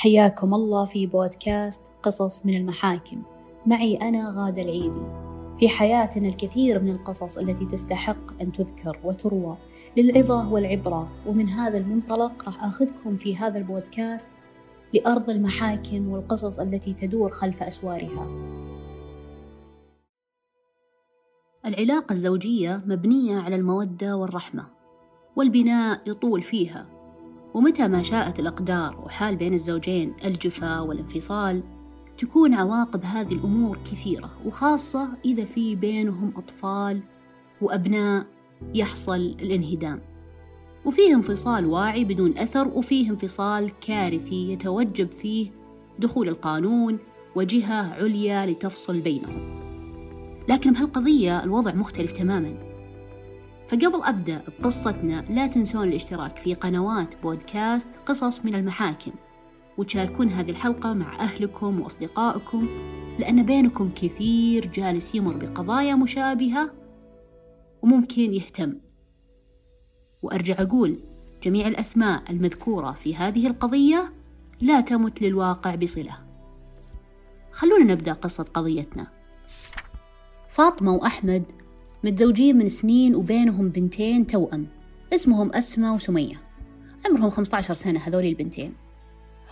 حياكم الله في بودكاست قصص من المحاكم. معي أنا غادة العيدي. في حياتنا الكثير من القصص التي تستحق أن تذكر وتروى للعظة والعبرة. ومن هذا المنطلق راح أخذكم في هذا البودكاست لأرض المحاكم والقصص التي تدور خلف أسوارها. العلاقة الزوجية مبنية على المودة والرحمة والبناء يطول فيها. ومتى ما شاءت الأقدار وحال بين الزوجين الجفا والانفصال تكون عواقب هذه الأمور كثيرة وخاصة إذا في بينهم أطفال وأبناء يحصل الانهدام. وفيه انفصال واعي بدون أثر وفيه انفصال كارثي يتوجب فيه دخول القانون وجهة عليا لتفصل بينهم. لكن بهالقضية الوضع مختلف تماما. فقبل أبدأ بقصتنا لا تنسون الاشتراك في قنوات بودكاست قصص من المحاكم وتشاركون هذه الحلقة مع أهلكم وأصدقائكم لأن بينكم كثير جالس يمر بقضايا مشابهة وممكن يهتم. وأرجع أقول جميع الأسماء المذكورة في هذه القضية لا تمت للواقع بصلة. خلونا نبدأ قصة قضيتنا. فاطمة وأحمد متزوجين من سنين وبينهم بنتين توأم. اسمهم أسماء وسمية. عمرهم 15 سنة هذول البنتين.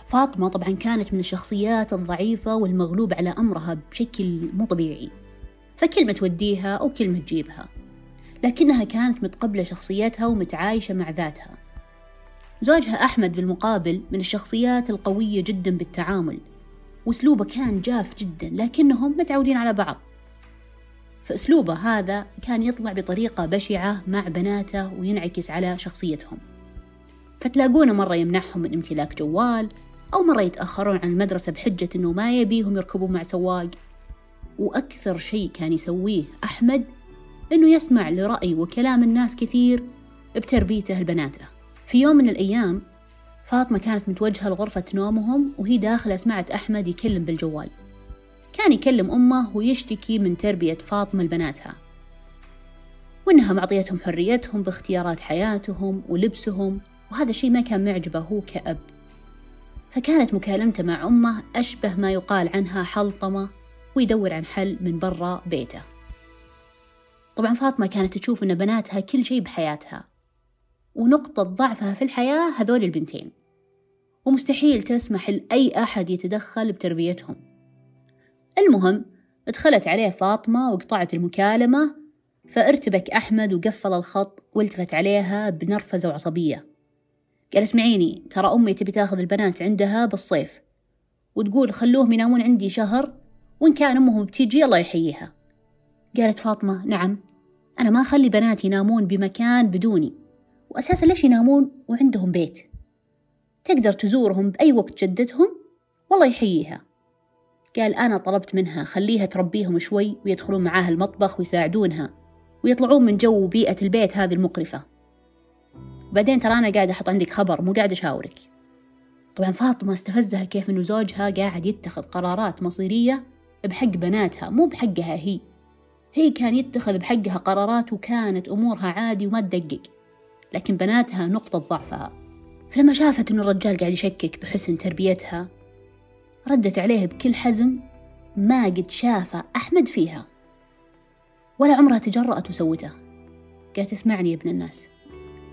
فاطمة طبعا كانت من الشخصيات الضعيفة والمغلوب على أمرها بشكل مو طبيعي. فكلمة توديها أو كلمة تجيبها. لكنها كانت متقبلة شخصيتها ومتعايشة مع ذاتها. زوجها أحمد بالمقابل من الشخصيات القوية جدا بالتعامل. وأسلوبه كان جاف جدا لكنهم متعودين على بعض. فأسلوبه هذا كان يطلع بطريقة بشعة مع بناته وينعكس على شخصيتهم. فتلاقونه مرة يمنعهم من امتلاك جوال أو مرة يتأخرون عن المدرسة بحجة أنه ما يبيهم يركبوا مع سواق. وأكثر شيء كان يسويه أحمد أنه يسمع لرأي وكلام الناس كثير بتربيته لبناته. في يوم من الأيام فاطمة كانت متوجهة لغرفة نومهم وهي داخلة سمعت أحمد يكلم بالجوال. كان يكلم أمه ويشتكي من تربية فاطمة لبناتها. وإنها معطيتهم حريتهم باختيارات حياتهم ولبسهم وهذا الشيء ما كان معجبة هو كأب. فكانت مكالمته مع أمه أشبه ما يقال عنها حلطمة ويدور عن حل من برا بيته. طبعا فاطمة كانت تشوف أن بناتها كل شيء بحياتها ونقطة ضعفها في الحياة هذول البنتين. ومستحيل تسمح لأي أحد يتدخل بتربيتهم. المهم دخلت عليه فاطمة وقطعت المكالمة فارتبك أحمد وقفل الخط والتفت عليها بنرفزة وعصبية. قال اسمعيني ترى أمي تبي تاخذ البنات عندها بالصيف وتقول خلوهم ينامون عندي شهر وإن كان أمهم بتيجي الله يحييها. قالت فاطمة نعم أنا ما أخلي بناتي ينامون بمكان بدوني وأساسا ليش ينامون وعندهم بيت؟ تقدر تزورهم بأي وقت جدتهم والله يحييها. قال أنا طلبت منها خليها تربيهم شوي ويدخلون معاها المطبخ ويساعدونها ويطلعون من جو وبيئة البيت هذه المقرفة. بعدين ترى أنا قاعدة أحط عندك خبر مو قاعدة أشاورك. طبعا فاطمة استفزها كيف إنه زوجها قاعد يتخذ قرارات مصيرية بحق بناتها مو بحقها هي. هي كان يتخذ بحقها قرارات وكانت أمورها عادي وما تدقق. لكن بناتها نقطة ضعفها. فلما شافت إنه الرجال قاعد يشكك بحسن تربيتها ردت عليه بكل حزم ما قد شافه أحمد فيها. ولا عمرها تجرأت وسوته. قالت اسمعني يا ابن الناس.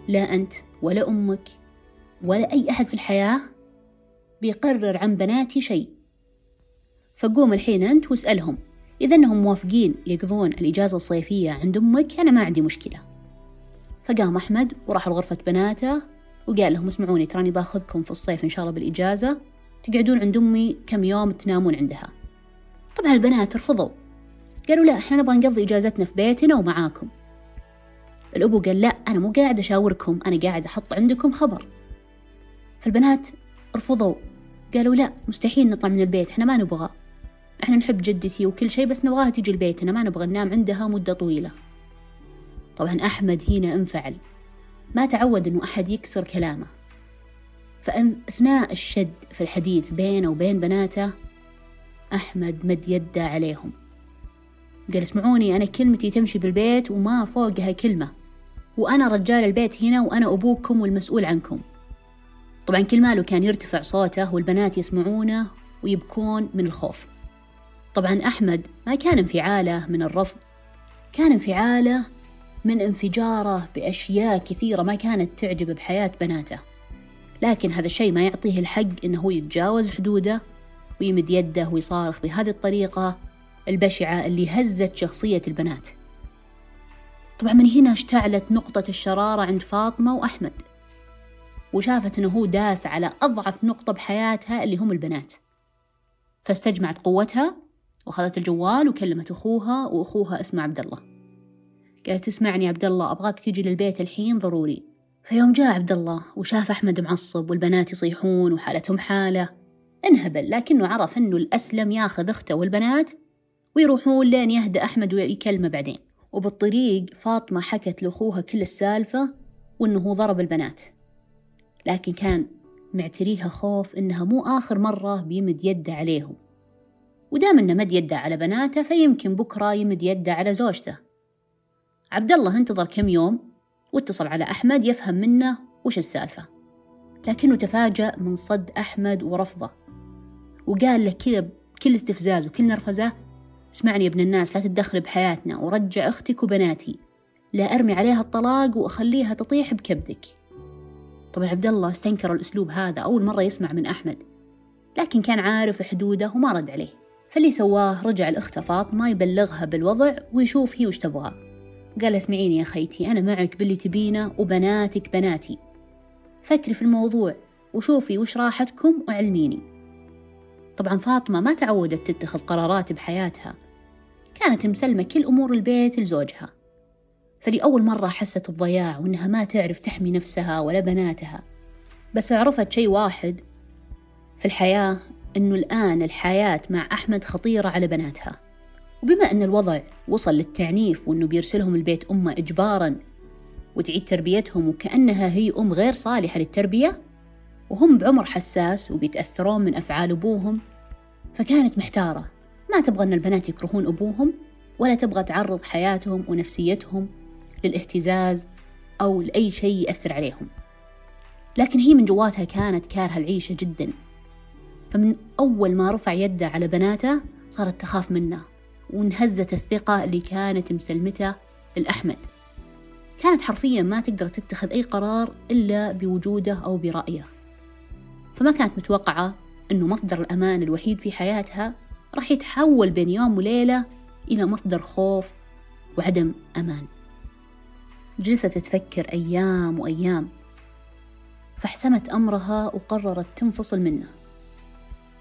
لا أنت ولا أمك ولا أي أحد في الحياة بيقرر عن بناتي شيء. فقوم الحين أنت واسألهم. إذا أنهم موافقين يقضون الإجازة الصيفية عند أمك أنا ما عندي مشكلة. فقام أحمد وراح لغرفة بناته وقال لهم اسمعوني تراني باخذكم في الصيف إن شاء الله بالإجازة. تقعدون عند أمي كم يوم تنامون عندها. طبعا البنات رفضوا. قالوا لا إحنا نبغى نقضي إجازتنا في بيتنا ومعاكم. الأبو قال لا أنا مو قاعد أشاوركم أنا قاعد أحط عندكم خبر. فالبنات رفضوا. قالوا لا مستحيل نطلع من البيت إحنا ما نبغى. إحنا نحب جدتي وكل شيء بس نبغاها تجي لبيتنا ما نبغى ننام عندها مدة طويلة. طبعا أحمد هنا انفعل. ما تعود أنه أحد يكسر كلامه. فأثناء الشد في الحديث بينه وبين بناته أحمد مد يده عليهم. قال اسمعوني أنا كلمتي تمشي بالبيت وما فوقها كلمة وأنا رجال البيت هنا وأنا أبوكم والمسؤول عنكم. طبعا كل ماله كان يرتفع صوته والبنات يسمعونه ويبكون من الخوف. طبعا أحمد ما كان انفعاله من الرفض كان انفعاله من انفجاره بأشياء كثيرة ما كانت تعجب بحياة بناته. لكن هذا الشيء ما يعطيه الحق إنه هو يتجاوز حدوده ويمد يده ويصارخ بهذه الطريقة البشعة اللي هزت شخصية البنات. طبعا من هنا اشتعلت نقطة الشرارة عند فاطمة وأحمد وشافت أنه هو داس على أضعف نقطة بحياتها اللي هم البنات. فاستجمعت قوتها وأخذت الجوال وكلمت أخوها وأخوها اسمه عبد الله. قالت اسمعني عبد الله أبغاك تيجي للبيت الحين ضروري. فيوم جاء عبد الله وشاف أحمد معصب والبنات يصيحون وحالتهم حالة. انهبل لكنه عرف أنه الأسلم ياخذ أخته والبنات ويروحون لين يهدأ أحمد ويكلمه بعدين. وبالطريق فاطمة حكت لأخوها كل السالفة وأنه هو ضرب البنات. لكن كان معتريها خوف إنها مو آخر مرة بيمد يده عليهم. ودام إنه مد يده على بناته فيمكن بكرة يمد يده على زوجته. عبد الله انتظر كم يوم؟ واتصل على أحمد يفهم منه وش السالفة. لكنه تفاجأ من صد أحمد ورفضه. وقال له كذا بكل استفزاز وكل نرفزة اسمعني يا ابن الناس لا تتدخل بحياتنا ورجع أختك وبناتي. لا أرمي عليها الطلاق وأخليها تطيح بكبدك. طبعا عبد الله استنكر الأسلوب هذا أول مرة يسمع من أحمد. لكن كان عارف حدوده وما رد عليه. فاللي سواه رجع الأخت فاطمة يبلغها بالوضع ويشوف هي وش تبغى. قال اسمعيني يا خيتي أنا معك باللي تبينه وبناتك بناتي. فكري في الموضوع وشوفي وش راحتكم وعلميني. طبعا فاطمة ما تعودت تتخذ قرارات بحياتها. كانت مسلمة كل أمور البيت لزوجها. فلأول مرة حست بضياع وإنها ما تعرف تحمي نفسها ولا بناتها. بس عرفت شيء واحد في الحياة إنه الآن الحياة مع أحمد خطيرة على بناتها. وبما أن الوضع وصل للتعنيف وأنه بيرسلهم البيت أمة إجبارا وتعيد تربيتهم وكأنها هي أم غير صالحة للتربية وهم بعمر حساس وبيتأثرون من أفعال أبوهم فكانت محتارة. ما تبغى أن البنات يكرهون أبوهم ولا تبغى تعرض حياتهم ونفسيتهم للاهتزاز أو لأي شيء يأثر عليهم. لكن هي من جواتها كانت كارهة العيشة جدا. فمن أول ما رفع يده على بناته صارت تخاف منه. وانهزت الثقة اللي كانت مسلمته الأحمد. كانت حرفيا ما تقدر تتخذ أي قرار إلا بوجوده أو برأيه. فما كانت متوقعة أنه مصدر الأمان الوحيد في حياتها راح يتحول بين يوم وليلة إلى مصدر خوف وعدم أمان. جلست تفكر أيام وأيام فاحسمت أمرها وقررت تنفصل منه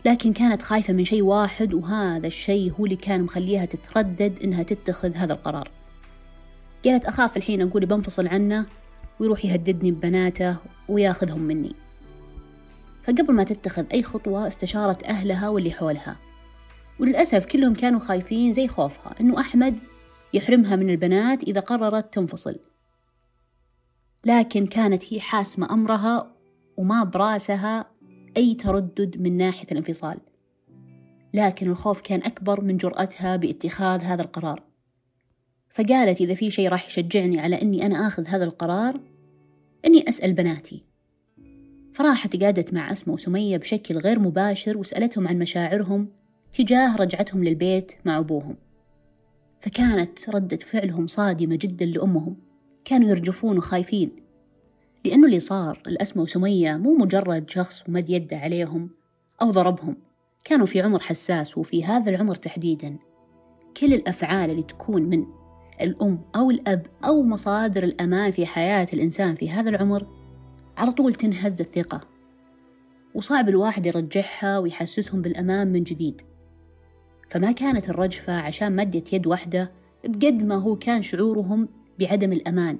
لكن كانت خايفة من شيء واحد وهذا الشيء هو اللي كان مخليها تتردد إنها تتخذ هذا القرار. قالت أخاف الحين أقول بنفصل عنه ويروح يهددني ببناته وياخذهم مني. فقبل ما تتخذ أي خطوة استشارت أهلها واللي حولها. وللأسف كلهم كانوا خايفين زي خوفها إنه أحمد يحرمها من البنات إذا قررت تنفصل. لكن كانت هي حاسمة أمرها وما براسها أي تردد من ناحية الانفصال. لكن الخوف كان أكبر من جرأتها باتخاذ هذا القرار. فقالت إذا في شيء راح يشجعني على أني أنا آخذ هذا القرار أني أسأل بناتي. فراحت قعدت مع أسماء وسمية بشكل غير مباشر وسألتهم عن مشاعرهم تجاه رجعتهم للبيت مع أبوهم. فكانت ردة فعلهم صادمة جدا لأمهم. كانوا يرجفون وخايفين. لأنه اللي صار الأسمة وسمية مو مجرد شخص مد يده عليهم أو ضربهم. كانوا في عمر حساس وفي هذا العمر تحديدا. كل الأفعال اللي تكون من الأم أو الأب أو مصادر الأمان في حياة الإنسان في هذا العمر على طول تنهز الثقة. وصعب الواحد يرجعها ويحسسهم بالأمان من جديد. فما كانت الرجفة عشان مدة يد واحدة بقد ما هو كان شعورهم بعدم الأمان.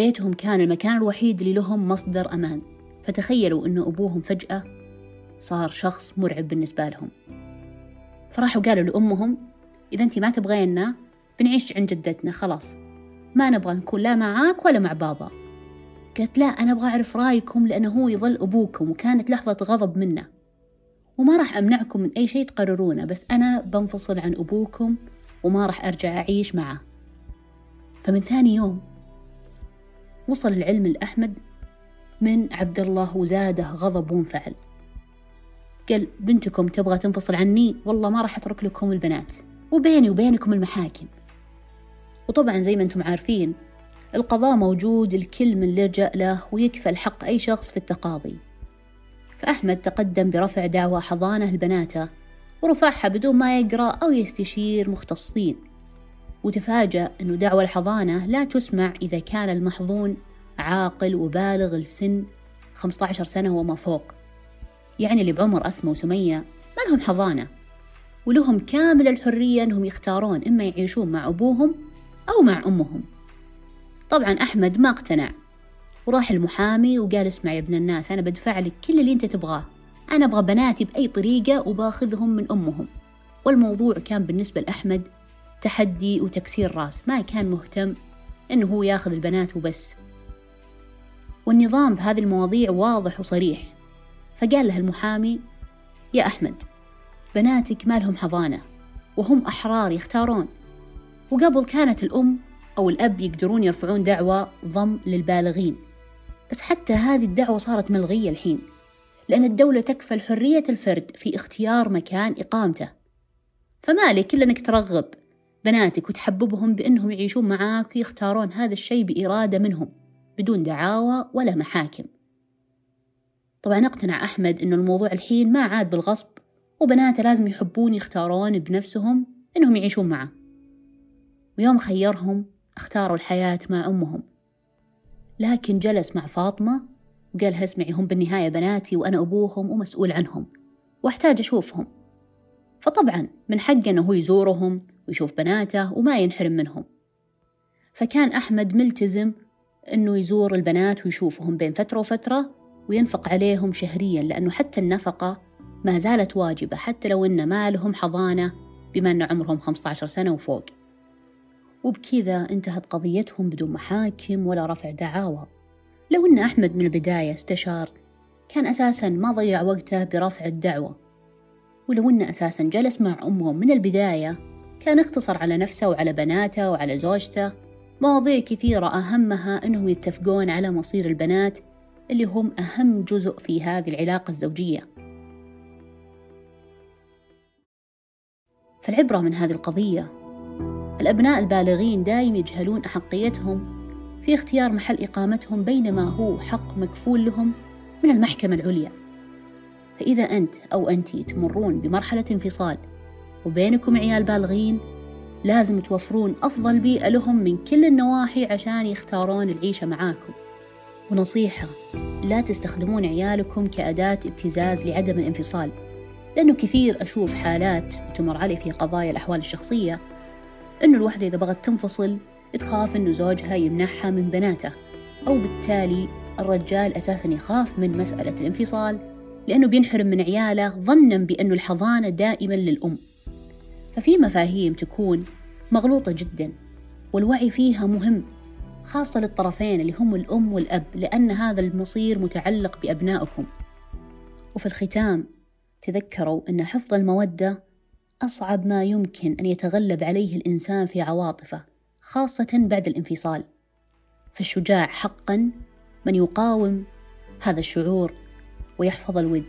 بيتهم كان المكان الوحيد اللي لهم مصدر أمان. فتخيلوا أن أبوهم فجأة صار شخص مرعب بالنسبة لهم. فراحوا قالوا لأمهم إذا أنت ما تبغينا بنعيش عند جدتنا خلاص. ما نبغى نكون لا معاك ولا مع بابا. قالت لا أنا أبغى أعرف رأيكم لأنه هو يظل أبوكم وكانت لحظة غضب منه. وما راح أمنعكم من أي شيء تقررونه بس أنا بنفصل عن أبوكم وما راح أرجع أعيش معه. فمن ثاني يوم وصل العلم لأحمد من عبد الله وزاده غضب وانفعل قال بنتكم تبغى تنفصل عني؟ والله ما راح أترك لكم البنات. وبيني وبينكم المحاكم. وطبعا زي ما أنتم عارفين القضاء موجود الكل من لجأ له ويكفل حق أي شخص في التقاضي. فأحمد تقدم برفع دعوى حضانة لبناته ورفعها بدون ما يقرأ أو يستشير مختصين. وتفاجأ أنه دعوى الحضانة لا تسمع إذا كان المحظون عاقل وبالغ السن 15 سنة وما فوق. يعني اللي بعمر أسمى وسمية ما لهم حضانة ولهم كامل الحرية أنهم يختارون إما يعيشون مع أبوهم أو مع أمهم. طبعا أحمد ما اقتنع وراح المحامي وقال اسمع يا ابن الناس أنا بدفع لك كل اللي أنت تبغاه. أنا أبغى بناتي بأي طريقة وباخذهم من أمهم. والموضوع كان بالنسبة لأحمد تحدي وتكسير راس. ما كان مهتم إنه هو ياخذ البنات وبس. والنظام بهذه المواضيع واضح وصريح. فقال له المحامي يا أحمد بناتك ما لهم حضانة وهم أحرار يختارون. وقبل كانت الأم أو الأب يقدرون يرفعون دعوى ضم للبالغين. بس حتى هذه الدعوة صارت ملغية الحين. لأن الدولة تكفل حرية الفرد في اختيار مكان إقامته. فمالك إلا أنك ترغب بناتك وتحببهم بأنهم يعيشون معاك ويختارون هذا الشيء بإرادة منهم بدون دعاوى ولا محاكم. طبعا أقتنع أحمد أنه الموضوع الحين ما عاد بالغصب وبناته لازم يحبون يختارون بنفسهم أنهم يعيشون معه. ويوم خيرهم اختاروا الحياة مع أمهم. لكن جلس مع فاطمة وقال اسمعي هم بالنهاية بناتي وأنا أبوهم ومسؤول عنهم وأحتاج أشوفهم. فطبعا من حقه أنه يزورهم ويشوف بناته وما ينحرم منهم. فكان أحمد ملتزم أنه يزور البنات ويشوفهم بين فترة وفترة وينفق عليهم شهريا لأنه حتى النفقة ما زالت واجبة حتى لو أن ما لهم حضانة بما أن عمرهم 15 سنة وفوق. وبكذا انتهت قضيتهم بدون محاكم ولا رفع دعاوى. لو أن أحمد من البداية استشار كان أساسا ما ضيع وقته برفع الدعوة. ولو أنه أساسا جلس مع أمهم من البداية. كان اختصر على نفسه وعلى بناته وعلى زوجته. مواضيع كثيرة أهمها أنهم يتفقون على مصير البنات اللي هم أهم جزء في هذه العلاقة الزوجية. فالعبرة من هذه القضية. الأبناء البالغين دايم يجهلون أحقيتهم في اختيار محل إقامتهم بينما هو حق مكفول لهم من المحكمة العليا. فإذا أنت أو أنت تمرون بمرحلة انفصال وبينكم عيال بالغين لازم توفرون أفضل بيئة لهم من كل النواحي عشان يختارون العيشة معاكم. ونصيحة لا تستخدمون عيالكم كأداة ابتزاز لعدم الانفصال لأنه كثير أشوف حالات تمر علي في قضايا الأحوال الشخصية إنه الوحدة إذا بغت تنفصل تخاف إنه زوجها يمنحها من بناته أو بالتالي الرجال أساسا يخاف من مسألة الانفصال. لأنه بينحرم من عياله ظنا بأنه الحضانة دائما للأم. ففي مفاهيم تكون مغلوطة جدا والوعي فيها مهم خاصة للطرفين اللي هم الأم والأب لأن هذا المصير متعلق بأبنائكم. وفي الختام تذكروا أن حفظ المودة أصعب ما يمكن أن يتغلب عليه الإنسان في عواطفه خاصة بعد الانفصال. فالشجاع حقا من يقاوم هذا الشعور. ويحفظ الود.